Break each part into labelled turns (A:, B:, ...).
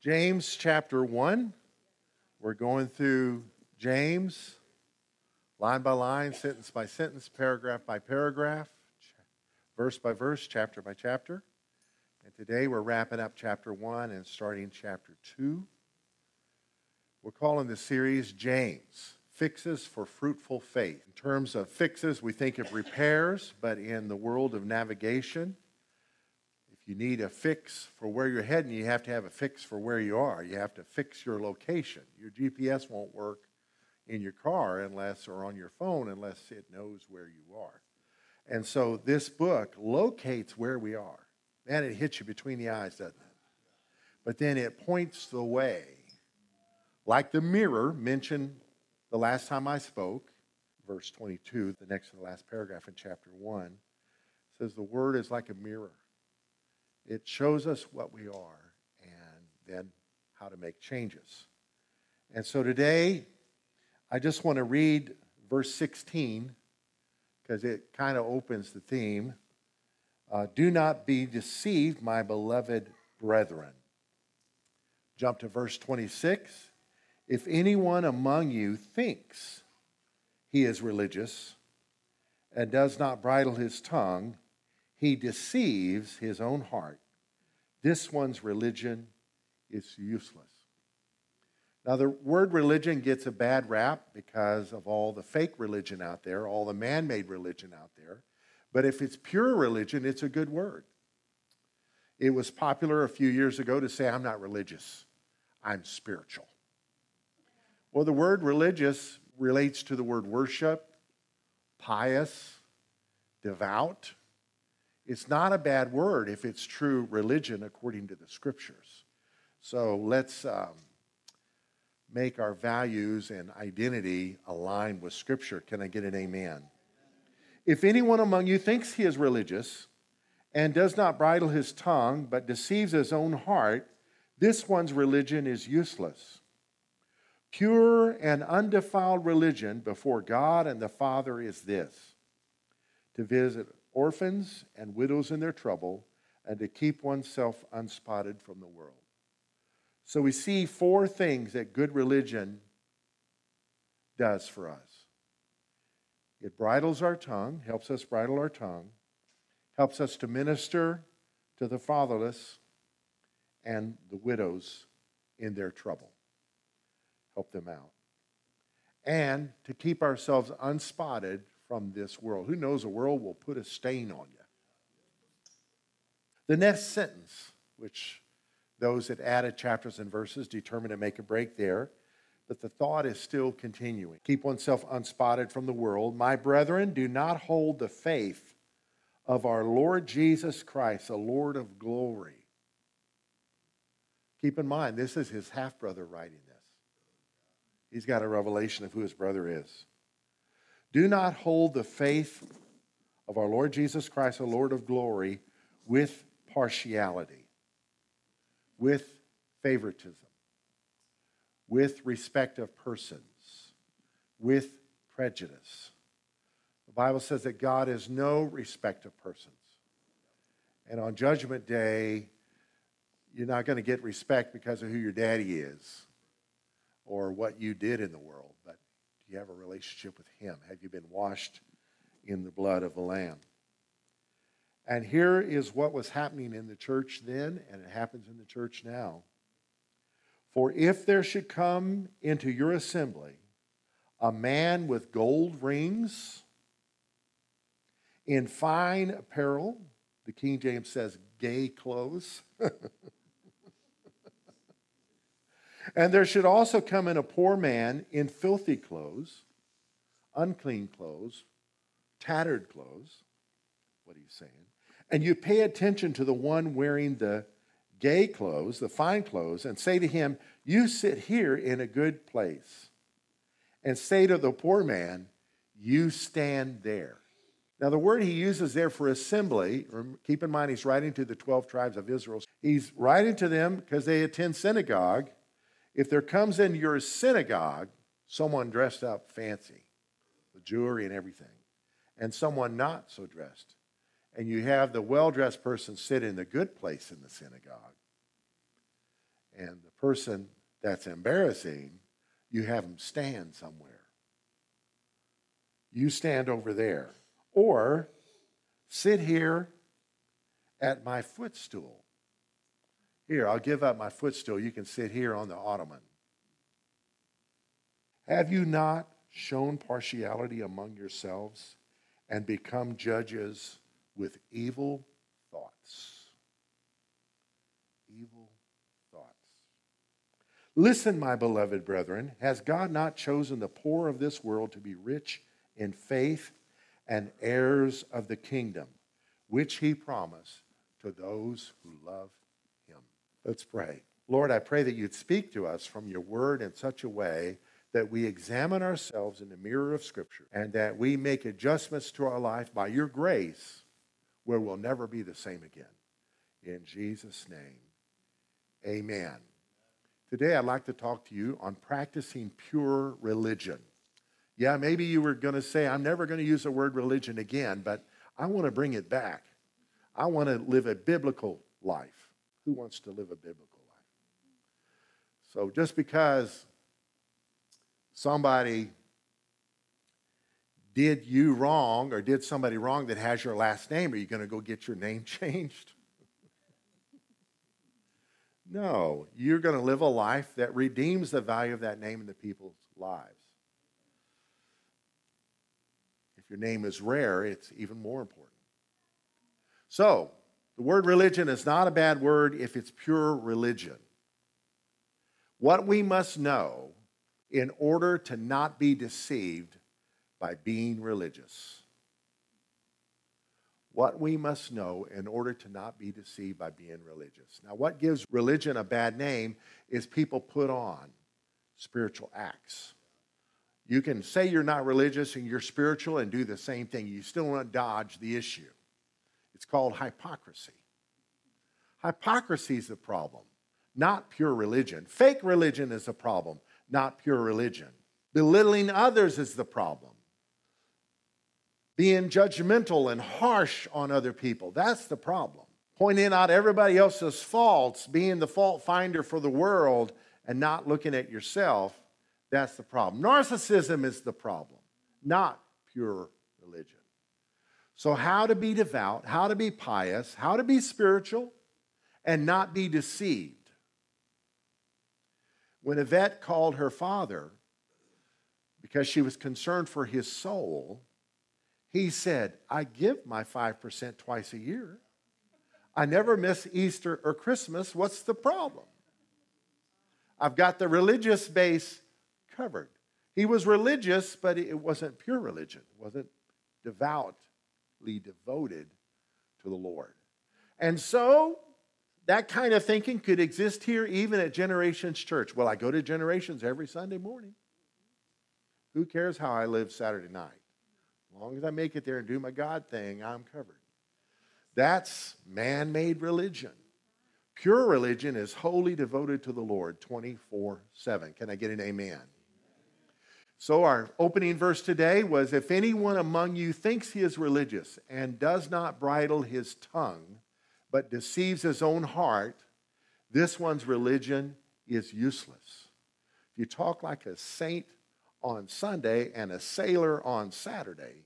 A: James chapter 1. We're going through James line by line, sentence by sentence, paragraph by paragraph, verse by verse, chapter by chapter. And today we're wrapping up chapter 1 and starting chapter 2. We're calling the series James Fixes for Fruitful Faith. In terms of fixes, we think of repairs, but in the world of navigation, you need a fix for where you're heading, you have to have a fix for where you are. You have to fix your location. Your GPS won't work in your car unless, or on your phone, unless it knows where you are. And so this book locates where we are. Man, it hits you between the eyes, doesn't it? But then it points the way. Like the mirror mentioned the last time I spoke, verse 22, the next to the last paragraph in chapter 1, says the word is like a mirror it shows us what we are and then how to make changes. And so today, I just want to read verse 16 because it kind of opens the theme. Uh, Do not be deceived, my beloved brethren. Jump to verse 26. If anyone among you thinks he is religious and does not bridle his tongue, he deceives his own heart. This one's religion is useless. Now, the word religion gets a bad rap because of all the fake religion out there, all the man made religion out there. But if it's pure religion, it's a good word. It was popular a few years ago to say, I'm not religious, I'm spiritual. Well, the word religious relates to the word worship, pious, devout. It's not a bad word if it's true religion according to the scriptures. So let's um, make our values and identity align with scripture. Can I get an amen? If anyone among you thinks he is religious and does not bridle his tongue but deceives his own heart, this one's religion is useless. Pure and undefiled religion before God and the Father is this to visit orphans and widows in their trouble, and to keep oneself unspotted from the world. So we see four things that good religion does for us it bridles our tongue, helps us bridle our tongue, helps us to minister to the fatherless and the widows in their trouble, help them out, and to keep ourselves unspotted from this world. Who knows, the world will put a stain on you. The next sentence, which those that added chapters and verses determined to make a break there, but the thought is still continuing. Keep oneself unspotted from the world. My brethren, do not hold the faith of our Lord Jesus Christ, the Lord of glory. Keep in mind, this is his half brother writing this. He's got a revelation of who his brother is. Do not hold the faith of our Lord Jesus Christ, the Lord of glory, with partiality, with favoritism, with respect of persons, with prejudice. The Bible says that God is no respect of persons. And on Judgment Day, you're not going to get respect because of who your daddy is or what you did in the world you have a relationship with Him? Have you been washed in the blood of the Lamb? And here is what was happening in the church then, and it happens in the church now. For if there should come into your assembly a man with gold rings, in fine apparel, the King James says gay clothes. And there should also come in a poor man in filthy clothes, unclean clothes, tattered clothes. What are you saying? And you pay attention to the one wearing the gay clothes, the fine clothes, and say to him, You sit here in a good place. And say to the poor man, You stand there. Now, the word he uses there for assembly, keep in mind he's writing to the 12 tribes of Israel. He's writing to them because they attend synagogue if there comes in your synagogue someone dressed up fancy, the jewelry and everything, and someone not so dressed, and you have the well dressed person sit in the good place in the synagogue, And the person that's embarrassing, you have them stand somewhere. You stand over there. Or sit here at my footstool. Here, I'll give up my footstool. You can sit here on the ottoman. Have you not shown partiality among yourselves and become judges with evil thoughts? Evil thoughts. Listen, my beloved brethren, has God not chosen the poor of this world to be rich in faith and heirs of the kingdom, which he promised to those who love? Let's pray. Lord, I pray that you'd speak to us from your word in such a way that we examine ourselves in the mirror of Scripture and that we make adjustments to our life by your grace where we'll never be the same again. In Jesus' name, amen. Today, I'd like to talk to you on practicing pure religion. Yeah, maybe you were going to say, I'm never going to use the word religion again, but I want to bring it back. I want to live a biblical life. Who wants to live a biblical life? So just because somebody did you wrong or did somebody wrong that has your last name, are you going to go get your name changed? no, you're going to live a life that redeems the value of that name in the people's lives. If your name is rare, it's even more important. So, the word religion is not a bad word if it's pure religion. What we must know in order to not be deceived by being religious. What we must know in order to not be deceived by being religious. Now, what gives religion a bad name is people put on spiritual acts. You can say you're not religious and you're spiritual and do the same thing. You still want to dodge the issue. It's called hypocrisy. Hypocrisy is the problem, not pure religion. Fake religion is a problem not pure religion. Belittling others is the problem. Being judgmental and harsh on other people, that's the problem. Pointing out everybody else's faults, being the fault finder for the world, and not looking at yourself, that's the problem. Narcissism is the problem, not pure religion. So, how to be devout, how to be pious, how to be spiritual, and not be deceived. When Yvette called her father because she was concerned for his soul, he said, I give my 5% twice a year. I never miss Easter or Christmas. What's the problem? I've got the religious base covered. He was religious, but it wasn't pure religion, it wasn't devoutly devoted to the Lord. And so that kind of thinking could exist here even at Generations Church. Well, I go to Generations every Sunday morning. Who cares how I live Saturday night? As long as I make it there and do my God thing, I'm covered. That's man made religion. Pure religion is wholly devoted to the Lord 24 7. Can I get an amen? So, our opening verse today was If anyone among you thinks he is religious and does not bridle his tongue, but deceives his own heart, this one's religion is useless. If you talk like a saint on Sunday and a sailor on Saturday,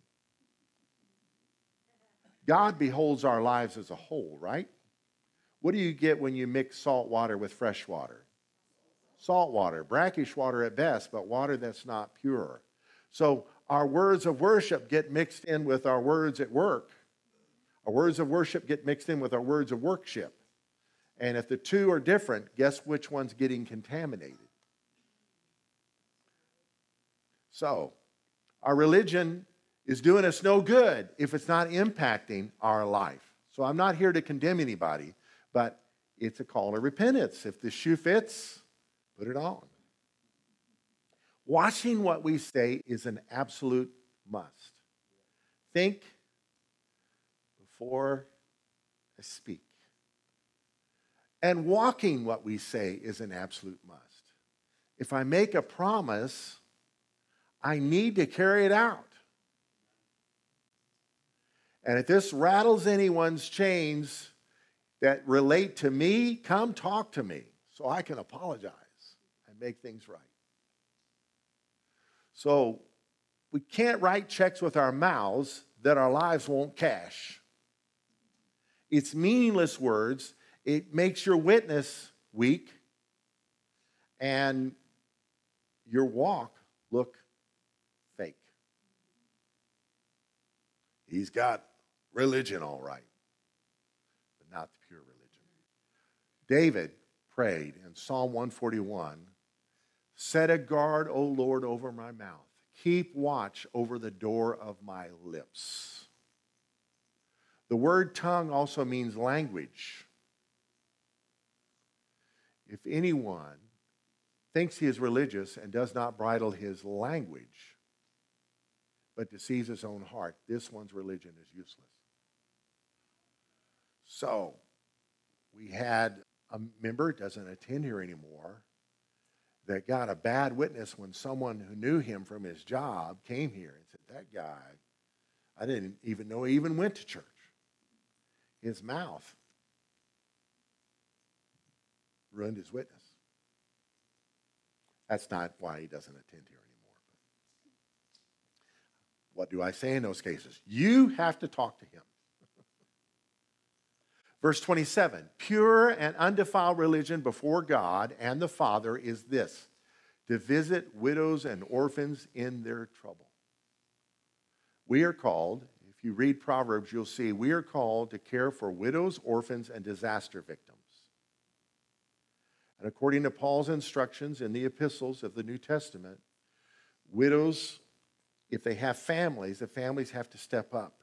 A: God beholds our lives as a whole, right? What do you get when you mix salt water with fresh water? Salt water, brackish water at best, but water that's not pure. So our words of worship get mixed in with our words at work our words of worship get mixed in with our words of worship. And if the two are different, guess which one's getting contaminated? So, our religion is doing us no good if it's not impacting our life. So, I'm not here to condemn anybody, but it's a call to repentance. If the shoe fits, put it on. Watching what we say is an absolute must. Think before I speak. And walking what we say is an absolute must. If I make a promise, I need to carry it out. And if this rattles anyone's chains that relate to me, come talk to me. so I can apologize make things right. So we can't write checks with our mouths that our lives won't cash. It's meaningless words. It makes your witness weak and your walk look fake. He's got religion all right, but not the pure religion. David prayed in Psalm 141 Set a guard, O Lord, over my mouth. Keep watch over the door of my lips. The word tongue also means language. If anyone thinks he is religious and does not bridle his language, but deceives his own heart, this one's religion is useless. So, we had a member, doesn't attend here anymore, that got a bad witness when someone who knew him from his job came here and said, That guy, I didn't even know he even went to church. His mouth ruined his witness. That's not why he doesn't attend here anymore. What do I say in those cases? You have to talk to him. Verse 27 Pure and undefiled religion before God and the Father is this to visit widows and orphans in their trouble. We are called, if you read Proverbs, you'll see we are called to care for widows, orphans, and disaster victims. And according to Paul's instructions in the epistles of the New Testament, widows, if they have families, the families have to step up.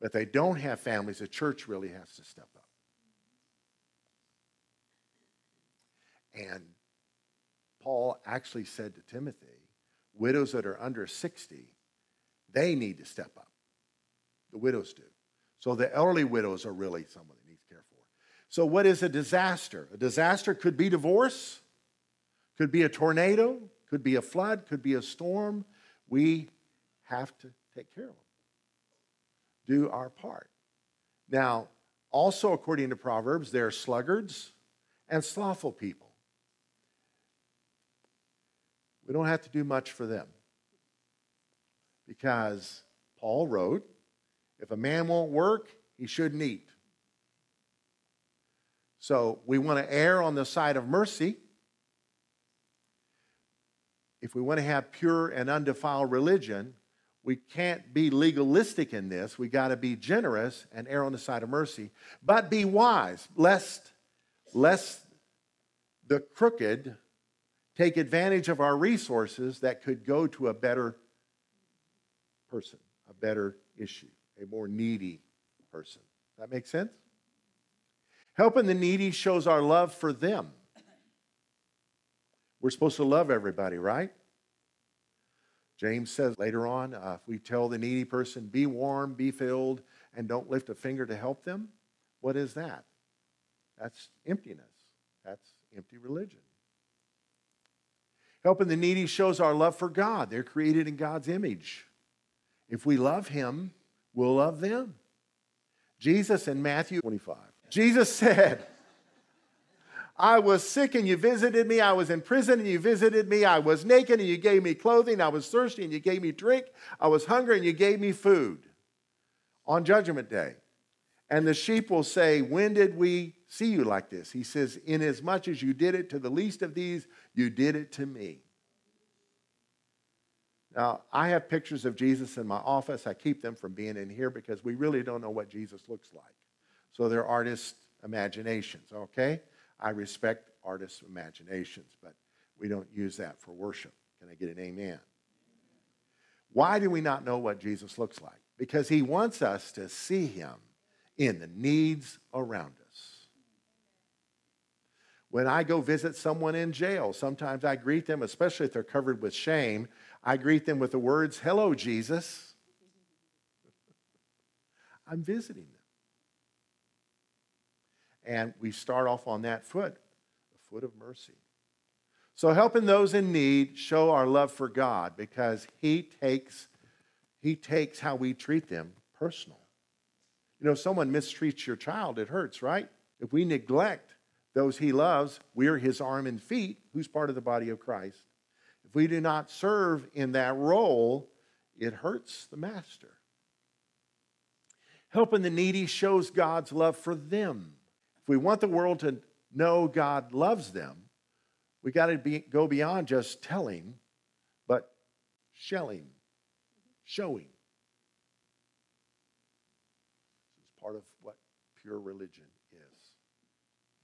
A: But if they don't have families, the church really has to step up. And Paul actually said to Timothy, widows that are under 60, they need to step up. The widows do. So the elderly widows are really someone that needs care for. So, what is a disaster? A disaster could be divorce, could be a tornado, could be a flood, could be a storm. We have to take care of them, do our part. Now, also according to Proverbs, there are sluggards and slothful people. We don't have to do much for them. Because Paul wrote, if a man won't work, he shouldn't eat. So we want to err on the side of mercy. If we want to have pure and undefiled religion, we can't be legalistic in this. We got to be generous and err on the side of mercy, but be wise, lest lest the crooked take advantage of our resources that could go to a better person, a better issue, a more needy person. That makes sense? Helping the needy shows our love for them. We're supposed to love everybody, right? James says later on uh, if we tell the needy person, be warm, be filled, and don't lift a finger to help them, what is that? That's emptiness. That's empty religion. Helping the needy shows our love for God. They're created in God's image. If we love Him, we'll love them. Jesus in Matthew 25. Jesus said, I was sick and you visited me. I was in prison and you visited me. I was naked and you gave me clothing. I was thirsty and you gave me drink. I was hungry and you gave me food on Judgment Day. And the sheep will say, When did we see you like this? He says, Inasmuch as you did it to the least of these, you did it to me. Now, I have pictures of Jesus in my office. I keep them from being in here because we really don't know what Jesus looks like. So they're artists' imaginations, okay? I respect artists' imaginations, but we don't use that for worship. Can I get an amen? Why do we not know what Jesus looks like? Because he wants us to see him in the needs around us. When I go visit someone in jail, sometimes I greet them, especially if they're covered with shame, I greet them with the words, Hello, Jesus. I'm visiting them. And we start off on that foot, the foot of mercy. So helping those in need show our love for God because he takes he takes how we treat them personal. You know, if someone mistreats your child, it hurts, right? If we neglect those he loves, we are his arm and feet, who's part of the body of Christ. If we do not serve in that role, it hurts the master. Helping the needy shows God's love for them. If we want the world to know God loves them, we got to be, go beyond just telling, but shelling, showing. This is part of what pure religion is.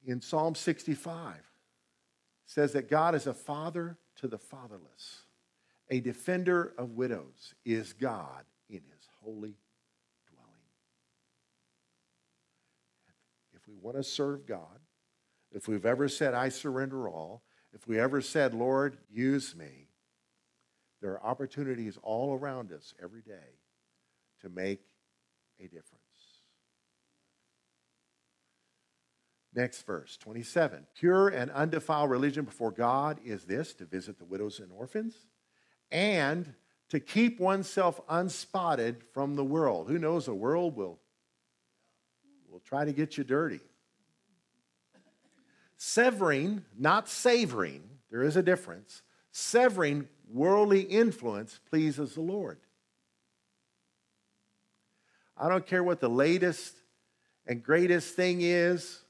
A: In Psalm 65, says that God is a father to the fatherless. A defender of widows is God in his holy dwelling. If we want to serve God, if we've ever said, I surrender all, if we ever said, Lord, use me, there are opportunities all around us every day to make a difference. Next verse, 27. Pure and undefiled religion before God is this to visit the widows and orphans and to keep oneself unspotted from the world. Who knows, the world will, will try to get you dirty. Severing, not savoring, there is a difference. Severing worldly influence pleases the Lord. I don't care what the latest and greatest thing is.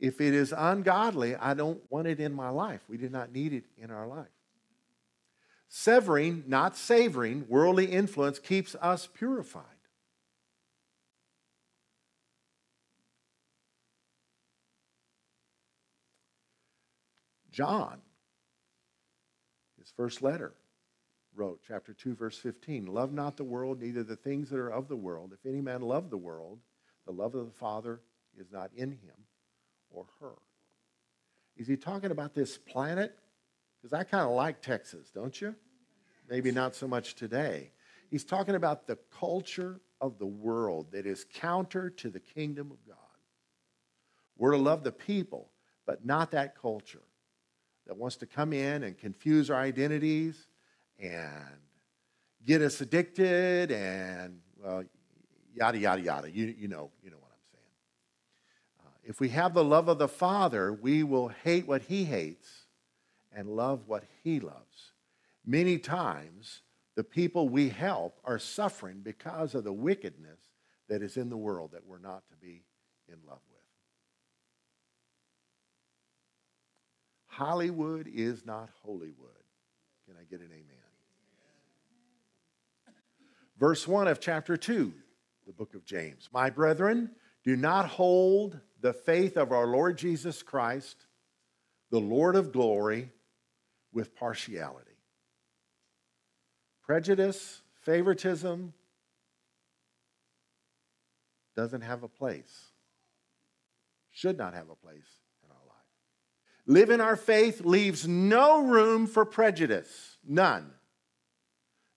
A: If it is ungodly, I don't want it in my life. We do not need it in our life. Severing, not savoring, worldly influence keeps us purified. John, his first letter, wrote, chapter 2, verse 15 Love not the world, neither the things that are of the world. If any man love the world, the love of the Father is not in him or her. Is he talking about this planet? Because I kind of like Texas, don't you? Maybe not so much today. He's talking about the culture of the world that is counter to the kingdom of God. We're to love the people, but not that culture that wants to come in and confuse our identities and get us addicted and, well, yada, yada, yada. You, you, know, you know what I'm saying. Uh, if we have the love of the Father, we will hate what He hates and love what He loves. Many times, the people we help are suffering because of the wickedness that is in the world that we're not to be in love with. Hollywood is not Holywood. Can I get an amen? Verse 1 of chapter 2, the book of James. My brethren, do not hold the faith of our Lord Jesus Christ, the Lord of glory, with partiality. Prejudice, favoritism doesn't have a place, should not have a place in our life. Live in our faith leaves no room for prejudice. None.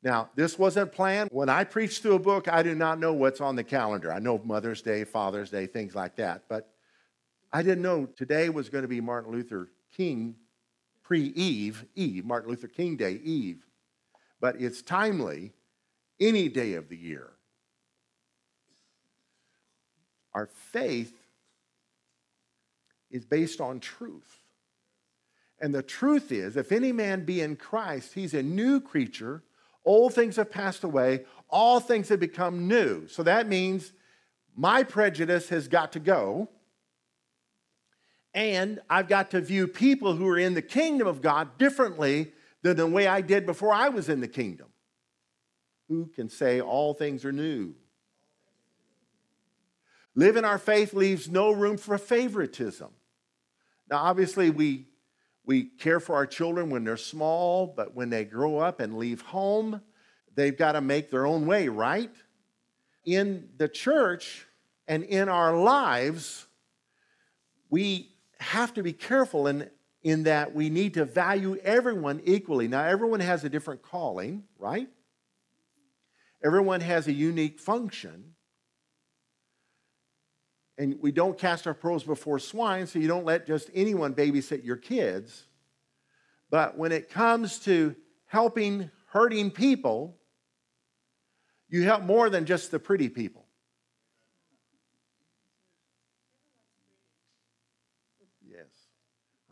A: Now, this wasn't planned. When I preach through a book, I do not know what's on the calendar. I know Mother's Day, Father's Day, things like that. But I didn't know today was going to be Martin Luther King pre Eve, Eve, Martin Luther King Day, Eve. But it's timely any day of the year. Our faith is based on truth. And the truth is, if any man be in Christ, he's a new creature. Old things have passed away, all things have become new. So that means my prejudice has got to go. And I've got to view people who are in the kingdom of God differently than the way I did before I was in the kingdom. Who can say all things are new? Living our faith leaves no room for favoritism. Now, obviously, we we care for our children when they're small, but when they grow up and leave home, they've got to make their own way, right? In the church and in our lives, we have to be careful in, in that we need to value everyone equally. Now, everyone has a different calling, right? Everyone has a unique function and we don't cast our pearls before swine, so you don't let just anyone babysit your kids. But when it comes to helping hurting people, you help more than just the pretty people. Yeah.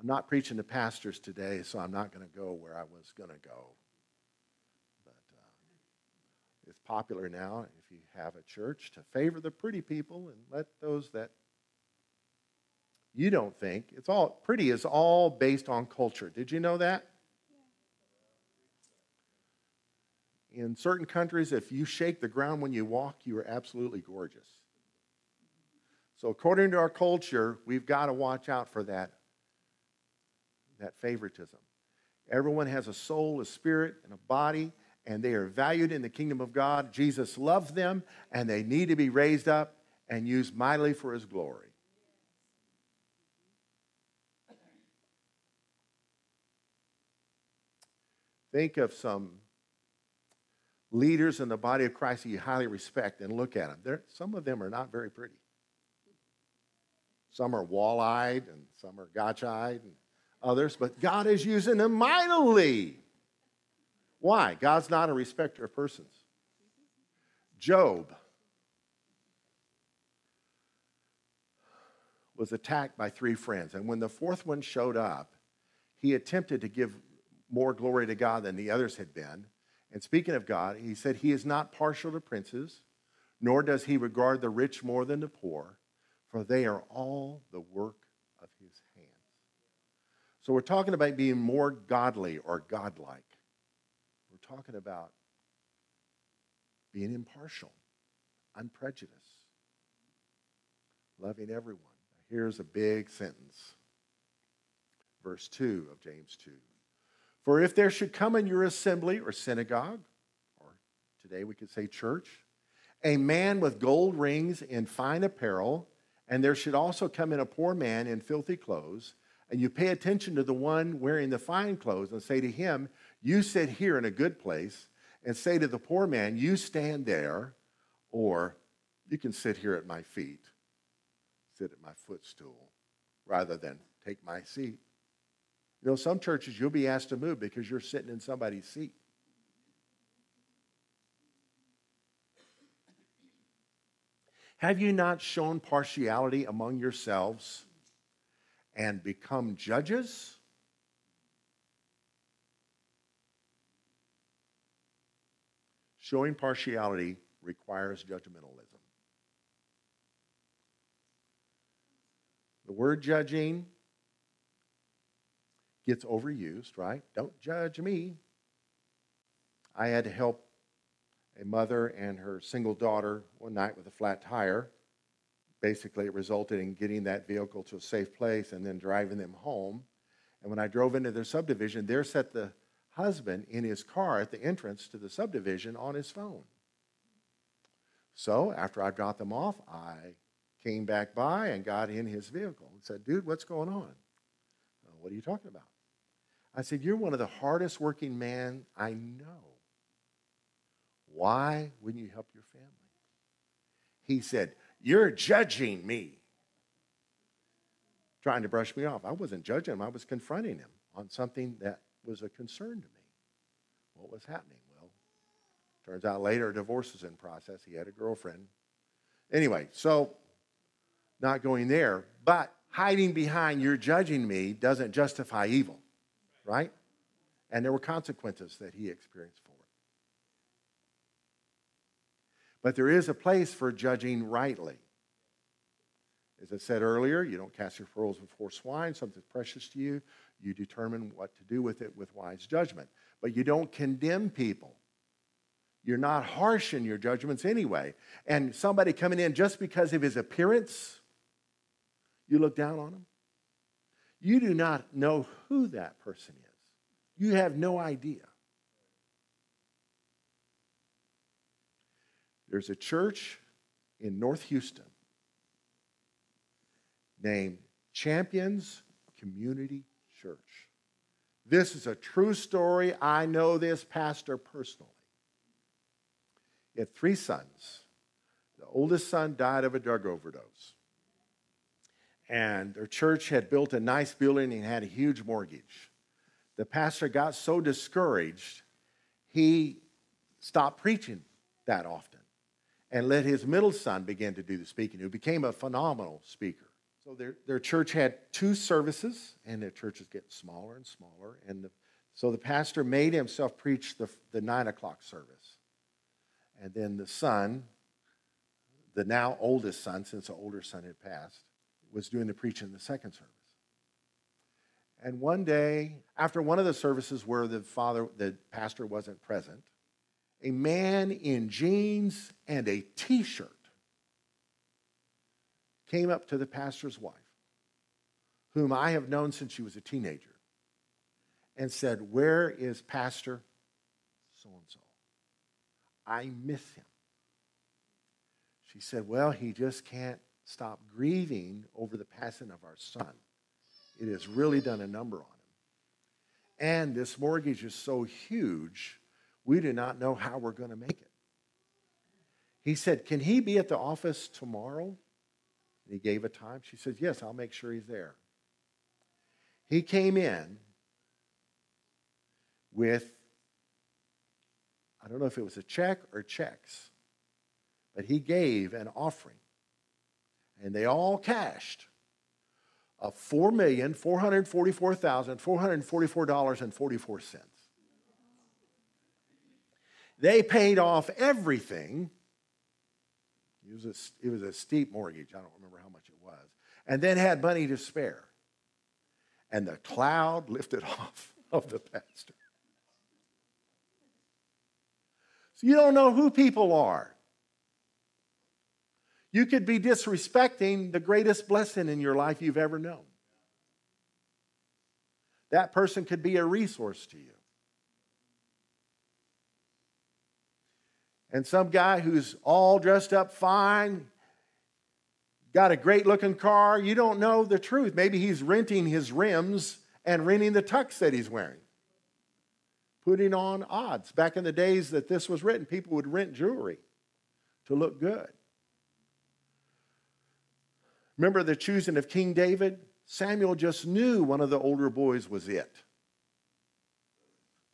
A: I'm not preaching to pastors today, so I'm not going to go where I was going to go. But uh, it's popular now, if you have a church, to favor the pretty people and let those that you don't think it's all pretty is all based on culture. Did you know that? In certain countries, if you shake the ground when you walk, you are absolutely gorgeous. So, according to our culture, we've got to watch out for that, that favoritism. Everyone has a soul, a spirit, and a body, and they are valued in the kingdom of God. Jesus loves them, and they need to be raised up and used mightily for his glory. Think of some leaders in the body of Christ that you highly respect and look at them. They're, some of them are not very pretty. Some are wall eyed and some are gotch eyed and others, but God is using them mightily. Why? God's not a respecter of persons. Job was attacked by three friends, and when the fourth one showed up, he attempted to give more glory to God than the others had been. And speaking of God, he said, He is not partial to princes, nor does he regard the rich more than the poor, for they are all the work. So we're talking about being more godly or godlike. We're talking about being impartial, unprejudiced, loving everyone. Here's a big sentence. Verse 2 of James 2. For if there should come in your assembly or synagogue, or today we could say church, a man with gold rings and fine apparel, and there should also come in a poor man in filthy clothes, and you pay attention to the one wearing the fine clothes and say to him, You sit here in a good place, and say to the poor man, You stand there, or you can sit here at my feet, sit at my footstool, rather than take my seat. You know, some churches you'll be asked to move because you're sitting in somebody's seat. Have you not shown partiality among yourselves and become judges? Showing partiality requires judgmentalism. The word judging gets overused, right? Don't judge me. I had to help a mother and her single daughter one night with a flat tire. Basically, it resulted in getting that vehicle to a safe place and then driving them home. And when I drove into their subdivision, there sat the husband in his car at the entrance to the subdivision on his phone. So after I dropped them off, I came back by and got in his vehicle and said, Dude, what's going on? What are you talking about? I said, You're one of the hardest working men I know. Why wouldn't you help your family? He said, You're judging me. Trying to brush me off. I wasn't judging him, I was confronting him on something that was a concern to me. What was happening? Well, turns out later a divorce was in process. He had a girlfriend. Anyway, so not going there, but hiding behind you're judging me doesn't justify evil right? And there were consequences that he experienced for it. But there is a place for judging rightly. As I said earlier, you don't cast your pearls before swine, something precious to you. You determine what to do with it with wise judgment. But you don't condemn people. You're not harsh in your judgments anyway. And somebody coming in just because of his appearance, you look down on him. You do not know who that person is. You have no idea. There's a church in North Houston named Champions Community Church. This is a true story. I know this pastor personally. He had three sons. The oldest son died of a drug overdose and their church had built a nice building and had a huge mortgage. The pastor got so discouraged, he stopped preaching that often and let his middle son begin to do the speaking, who became a phenomenal speaker. So their, their church had two services, and their church is getting smaller and smaller. And the, so the pastor made himself preach the, the nine o'clock service. And then the son, the now oldest son, since the older son had passed, was doing the preaching in the second service. And one day, after one of the services where the father, the pastor wasn't present, a man in jeans and a t shirt came up to the pastor's wife, whom I have known since she was a teenager, and said, Where is Pastor so and so? I miss him. She said, Well, he just can't stop grieving over the passing of our son. It has really done a number on him. And this mortgage is so huge, we do not know how we're going to make it. He said, Can he be at the office tomorrow? he gave a time. She said, Yes, I'll make sure he's there. He came in with, I don't know if it was a check or checks, but he gave an offering. And they all cashed of $4,444,444.44. They paid off everything. It was, a, it was a steep mortgage. I don't remember how much it was. And then had money to spare. And the cloud lifted off of the pastor. So you don't know who people are. You could be disrespecting the greatest blessing in your life you've ever known. That person could be a resource to you. And some guy who's all dressed up fine, got a great looking car, you don't know the truth. Maybe he's renting his rims and renting the tux that he's wearing, putting on odds. Back in the days that this was written, people would rent jewelry to look good. Remember the choosing of King David? Samuel just knew one of the older boys was it.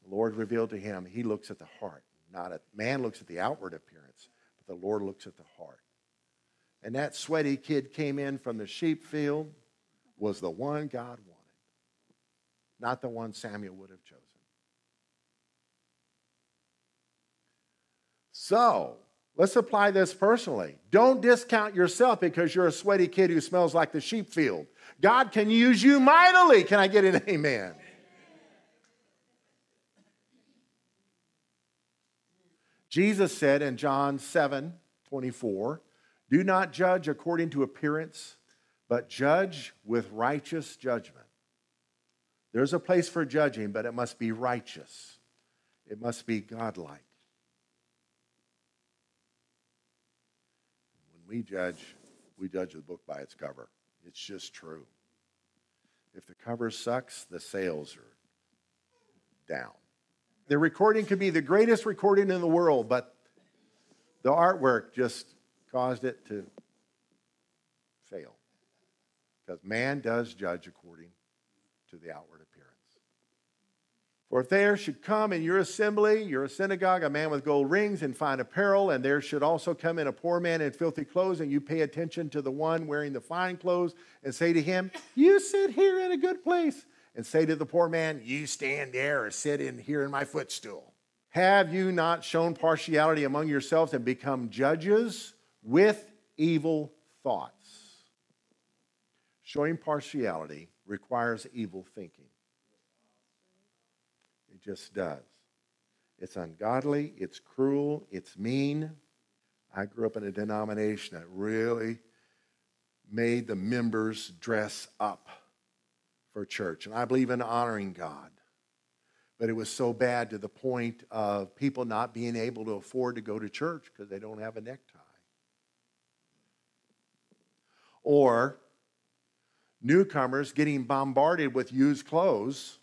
A: The Lord revealed to him, he looks at the heart, not at man looks at the outward appearance, but the Lord looks at the heart. And that sweaty kid came in from the sheep field was the one God wanted, not the one Samuel would have chosen. So, Let's apply this personally. Don't discount yourself because you're a sweaty kid who smells like the sheep field. God can use you mightily. Can I get an amen? Jesus said in John 7 24, Do not judge according to appearance, but judge with righteous judgment. There's a place for judging, but it must be righteous, it must be godlike. When we judge, we judge the book by its cover. It's just true. If the cover sucks, the sales are down. The recording could be the greatest recording in the world, but the artwork just caused it to fail. Because man does judge according to the outward appearance. For if there should come in your assembly, your synagogue, a man with gold rings and fine apparel, and there should also come in a poor man in filthy clothes, and you pay attention to the one wearing the fine clothes, and say to him, You sit here in a good place, and say to the poor man, You stand there or sit in here in my footstool. Have you not shown partiality among yourselves and become judges with evil thoughts? Showing partiality requires evil thinking It just does. It's ungodly, it's cruel, it's mean. I grew up in a denomination that really made the members dress up for church. And I believe in honoring God. But it was so bad to the point of people not being able to afford to go to church because they don't have a necktie. Or newcomers getting bombarded with used clothes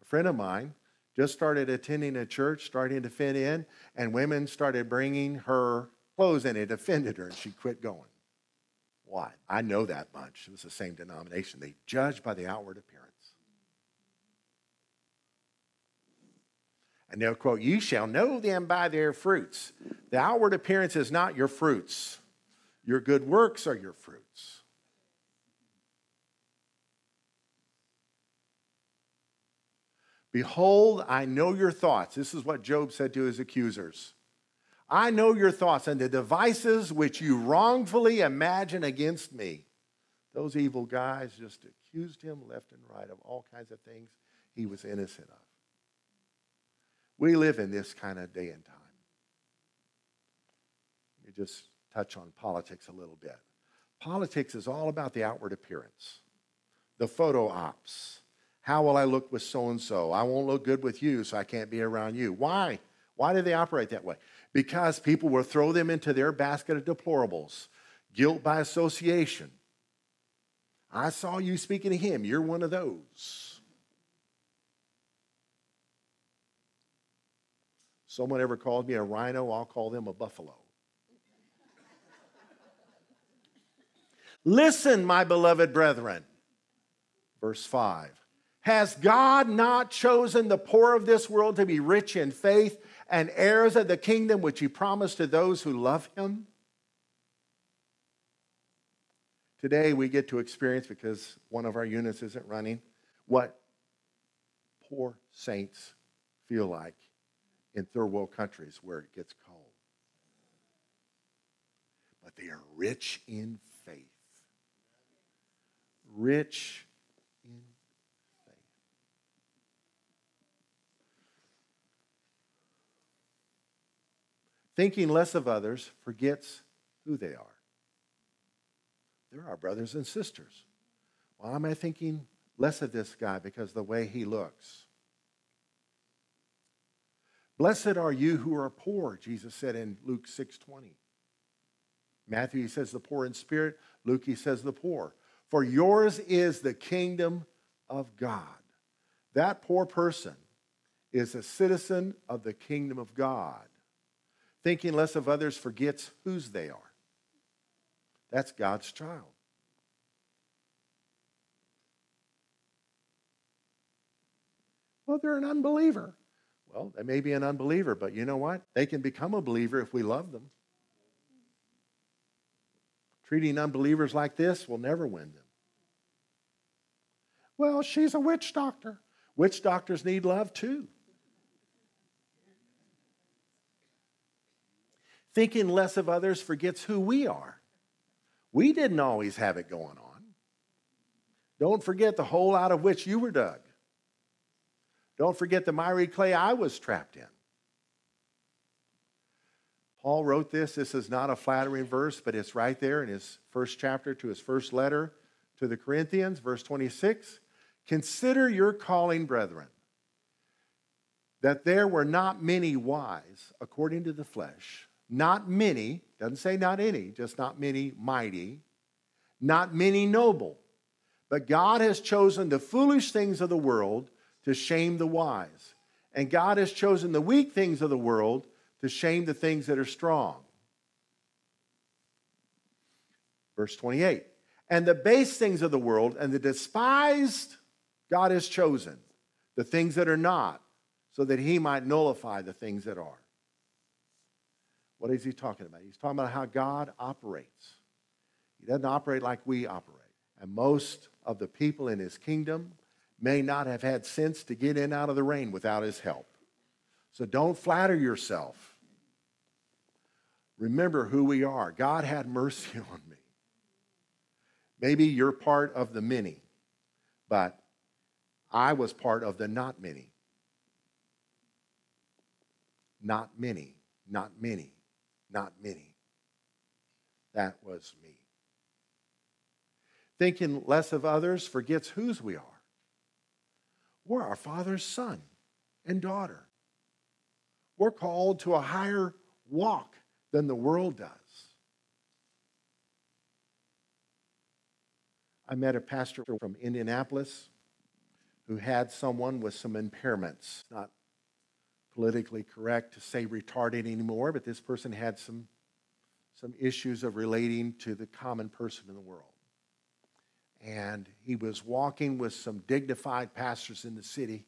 A: A friend of mine just started attending a church, starting to fit in, and women started bringing her clothes and it offended her and she quit going what? I know that bunch. It was the same denomination. They judge by the outward appearance. And they'll quote, You shall know them by their fruits. The outward appearance is not your fruits, your good works are your fruits. Behold, I know your thoughts. This is what Job said to his accusers. I know your thoughts and the devices which you wrongfully imagine against me. Those evil guys just accused him left and right of all kinds of things he was innocent of. We live in this kind of day and time. Let me just touch on politics a little bit. Politics is all about the outward appearance, the photo ops. How will I look with so and so? I won't look good with you, so I can't be around you. Why? Why do they operate that way? Because people will throw them into their basket of deplorables, guilt by association. I saw you speaking to him. You're one of those. Someone ever called me a rhino, I'll call them a buffalo. Listen, my beloved brethren. Verse 5. Has God not chosen the poor of this world to be rich in faith and heirs of the kingdom which he promised to those who love him? Today we get to experience, because one of our units isn't running, what poor saints feel like in third world countries where it gets cold. But they are rich in faith. Rich Thinking less of others forgets who they are. They're our brothers and sisters. Why am I thinking less of this guy because the way he looks? Blessed are you who are poor, Jesus said in Luke 6:20. Matthew he says the poor in spirit, Luke he says the poor. For yours is the kingdom of God. That poor person is a citizen of the kingdom of God. Thinking less of others forgets whose they are. That's God's child. Well, they're an unbeliever. Well, they may be an unbeliever, but you know what? They can become a believer if we love them. Treating unbelievers like this will never win them. Well, she's a witch doctor. Witch doctors need love too. Thinking less of others forgets who we are. We didn't always have it going on. Don't forget the hole out of which you were dug. Don't forget the miry clay I was trapped in. Paul wrote this. This is not a flattering verse, but it's right there in his first chapter to his first letter to the Corinthians, verse 26. Consider your calling, brethren, that there were not many wise according to the flesh, not many, doesn't say not any, just not many mighty, not many noble. But God has chosen the foolish things of the world to shame the wise. And God has chosen the weak things of the world to shame the things that are strong. Verse 28 And the base things of the world and the despised God has chosen, the things that are not, so that he might nullify the things that are. What is he talking about? He's talking about how God operates. He doesn't operate like we operate. And most of the people in his kingdom may not have had sense to get in out of the rain without his help. So don't flatter yourself. Remember who we are. God had mercy on me. Maybe you're part of the many, but I was part of the not many. Not many, not many not many. That was me. Thinking less of others forgets whose we are. We're our Father's son and daughter. We're called to a higher walk than the world does. I met a pastor from Indianapolis who had someone with some impairments, not politically correct to say retarded anymore, but this person had some, some issues of relating to the common person in the world. And he was walking with some dignified pastors in the city.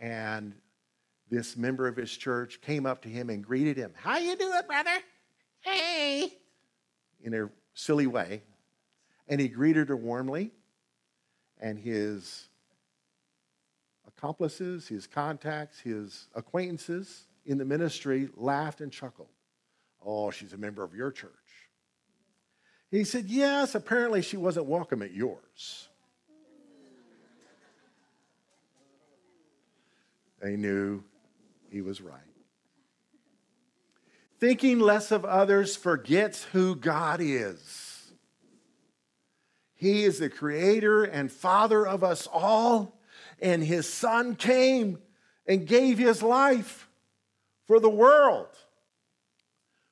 A: And this member of his church came up to him and greeted him. How you doing, brother? Hey. In a silly way. And he greeted her warmly. And his accomplices, his contacts, his acquaintances in the ministry laughed and chuckled. Oh, she's a member of your church. He said, Yes, apparently she wasn't welcome at yours. They knew he was right. Thinking less of others forgets who God is. He is the creator and father of us all, and his son came and gave his life for the world.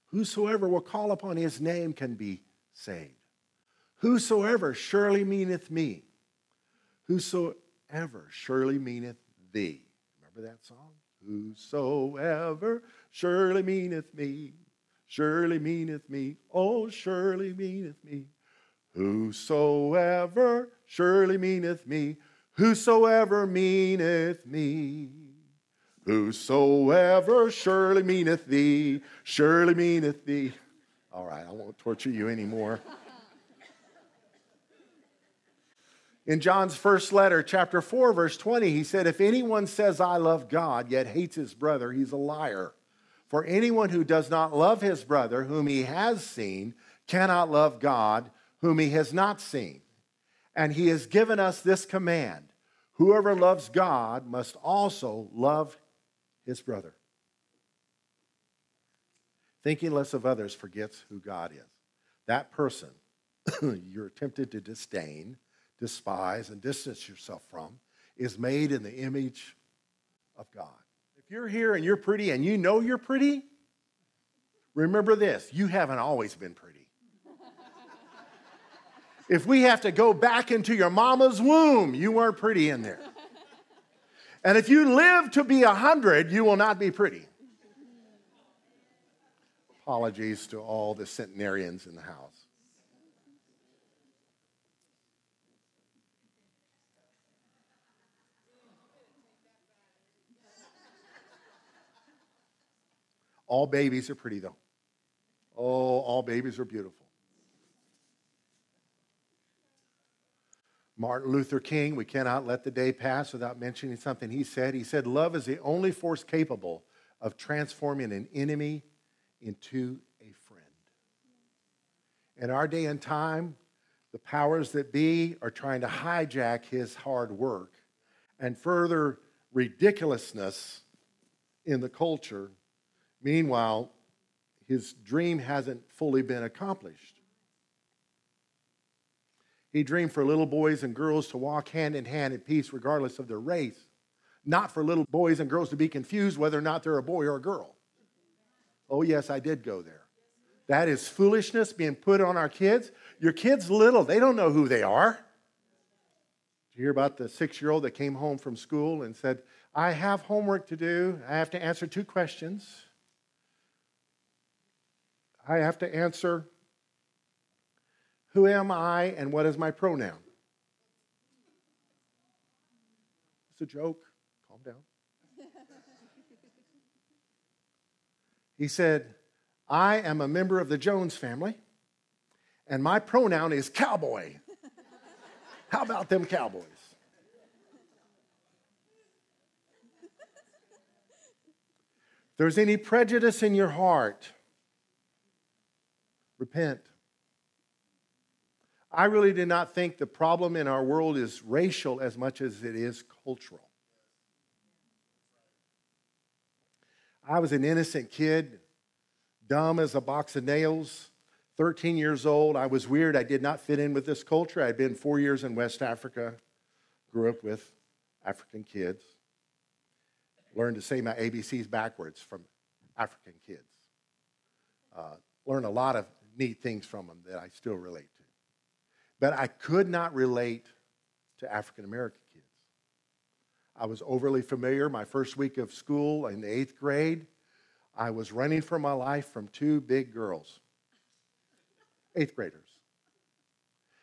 A: Whosoever will call upon his name can be saved. Whosoever surely meaneth me. Whosoever surely meaneth thee. Remember that song? Whosoever surely meaneth me, surely meaneth me, oh, surely meaneth me. Whosoever surely meaneth me, whosoever meaneth me. Whosoever surely meaneth thee, surely meaneth thee. All right, I won't torture you anymore. In John's first letter, chapter 4, verse 20, he said, If anyone says, I love God, yet hates his brother, he's a liar. For anyone who does not love his brother, whom he has seen, cannot love God, whom he has not seen. And he has given us this command Whoever loves God must also love his brother. Thinking less of others forgets who God is. That person you're tempted to disdain despise, and distance yourself from is made in the image of God. If you're here and you're pretty and you know you're pretty, remember this you haven't always been pretty. If we have to go back into your mama's womb, you weren't pretty in there. And if you live to be a hundred, you will not be pretty. Apologies to all the centenarians in the house. All babies are pretty, though. Oh, all babies are beautiful. Martin Luther King, we cannot let the day pass without mentioning something he said. He said, Love is the only force capable of transforming an enemy into a friend. In our day and time, the powers that be are trying to hijack his hard work and further ridiculousness in the culture Meanwhile, his dream hasn't fully been accomplished. He dreamed for little boys and girls to walk hand in hand in peace, regardless of their race, not for little boys and girls to be confused whether or not they're a boy or a girl. Oh, yes, I did go there. That is foolishness being put on our kids. Your kids little, they don't know who they are. Did you hear about the six year old that came home from school and said, I have homework to do. I have to answer two questions. I have to answer who am I and what is my pronoun? It's a joke. Calm down. he said, I am a member of the Jones family, and my pronoun is cowboy. How about them cowboys? If there's any prejudice in your heart, Repent. I really do not think the problem in our world is racial as much as it is cultural. I was an innocent kid, dumb as a box of nails, 13 years old. I was weird. I did not fit in with this culture. I'd been four years in West Africa, grew up with African kids, learned to say my ABCs backwards from African kids. Uh, learned a lot of neat things from them that I still relate. But I could not relate to African American kids. I was overly familiar my first week of school in the eighth grade. I was running for my life from two big girls, eighth graders.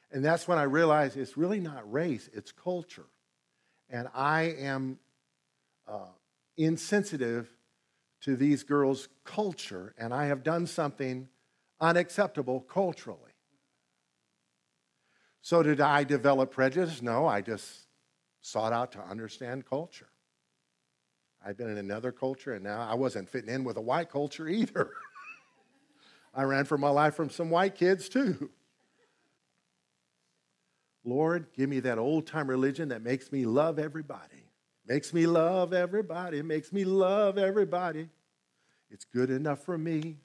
A: And that's when I realized it's really not race, it's culture. And I am uh, insensitive to these girls' culture, and I have done something unacceptable culturally. So, did I develop prejudice? No, I just sought out to understand culture. I'd been in another culture, and now I wasn't fitting in with a white culture either. I ran for my life from some white kids too. Lord, give me that old time religion that makes me love everybody. Makes me love everybody. Makes me love everybody. It's good enough for me.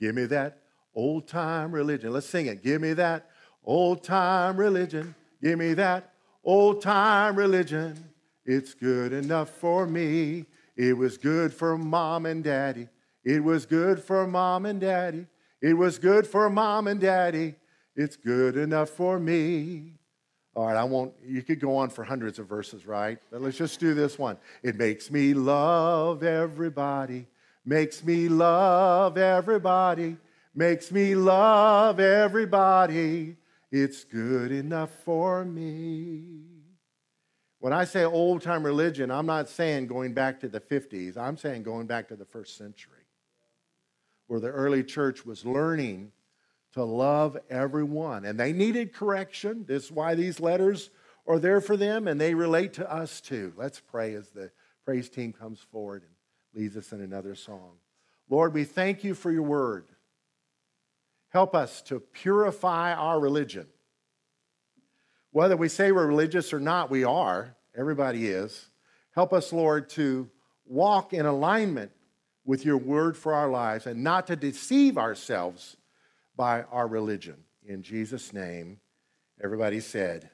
A: Give me that old time religion. Let's sing it. Give me that old time religion. Give me that old time religion. It's good enough for me. It was good for mom and daddy. It was good for mom and daddy. It was good for mom and daddy. It's good enough for me. All right, I won't, you could go on for hundreds of verses, right? But let's just do this one. It makes me love everybody, makes me love everybody, makes me love everybody. It's good enough for me. When I say old time religion, I'm not saying going back to the 50s, I'm saying going back to the first century, where the early church was learning to love everyone. And they needed correction. This is why these letters are there for them, and they relate to us too. Let's pray as the praise team comes forward and leads us in another song. Lord, we thank you for your word. Help us to purify our religion. Whether we say we're religious or not, we are. Everybody is. Help us, Lord, to walk in alignment with your word for our lives and not to deceive ourselves by our religion. In Jesus' name, everybody said,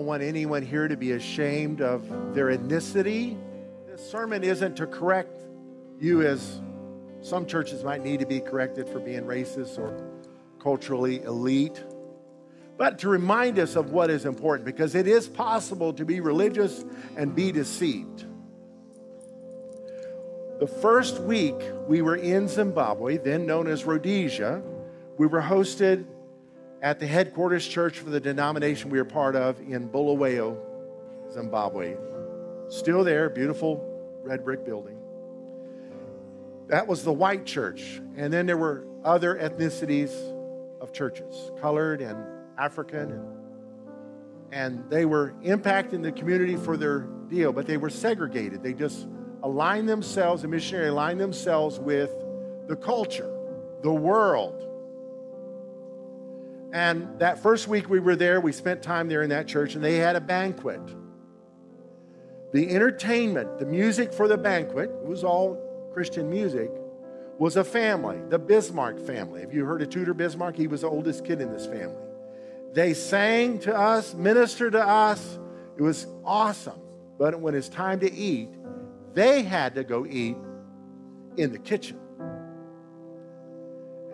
A: don't want anyone here to be ashamed of their ethnicity. This sermon isn't to correct you as some churches might need to be corrected for being racist or culturally elite, but to remind us of what is important because it is possible to be religious and be deceived. The first week we were in Zimbabwe, then known as Rhodesia, we were hosted at the headquarters church for the denomination we are part of in Bulawayo, Zimbabwe. Still there, beautiful red brick building. That was the white church. And then there were other ethnicities of churches, colored and African. And, and they were impacting the community for their deal, but they were segregated. They just aligned themselves, the missionary aligned themselves with the culture, the world. And that first week we were there, we spent time there in that church, and they had a banquet. The entertainment, the music for the banquet, it was all Christian music, was a family, the Bismark family. Have you heard of Tudor Bismark? He was the oldest kid in this family. They sang to us, ministered to us. It was awesome. But when it's time to eat, they had to go eat in the kitchen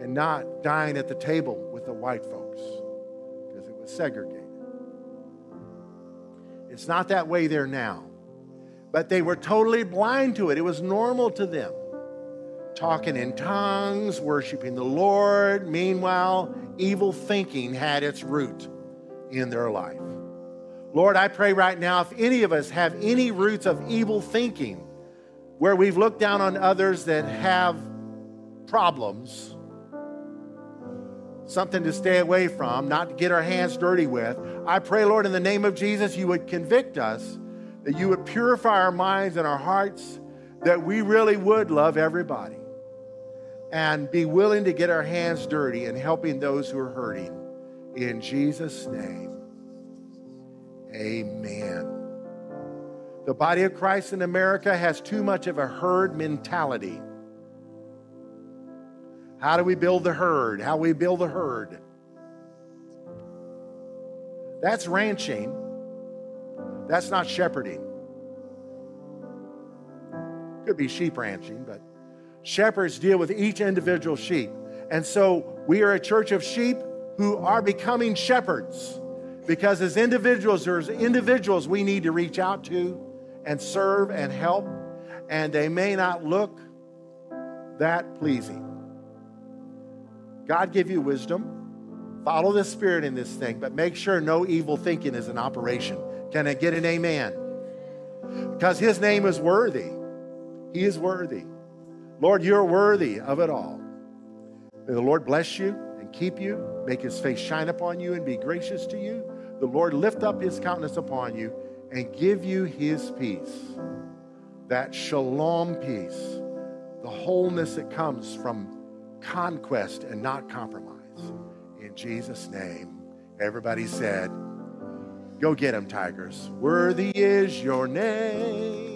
A: and not dine at the table with the white folks segregated. It's not that way there now. But they were totally blind to it. It was normal to them. Talking in tongues, worshiping the Lord. Meanwhile, evil thinking had its root in their life. Lord, I pray right now if any of us have any roots of evil thinking where we've looked down on others that have problems, something to stay away from, not to get our hands dirty with. I pray, Lord, in the name of Jesus, you would convict us, that you would purify our minds and our hearts, that we really would love everybody and be willing to get our hands dirty in helping those who are hurting. In Jesus' name, amen. The body of Christ in America has too much of a herd mentality. How do we build the herd? How we build the herd? That's ranching. That's not shepherding. Could be sheep ranching, but shepherds deal with each individual sheep. And so we are a church of sheep who are becoming shepherds because as individuals, there's individuals we need to reach out to and serve and help, and they may not look that pleasing. God give you wisdom. Follow the Spirit in this thing, but make sure no evil thinking is in operation. Can I get an amen? Because His name is worthy. He is worthy. Lord, you're worthy of it all. May the Lord bless you and keep you, make His face shine upon you and be gracious to you. The Lord lift up His countenance upon you and give you His peace. That shalom peace, the wholeness that comes from conquest and not compromise. In Jesus' name. Everybody said, Go get them, Tigers. Worthy is your name.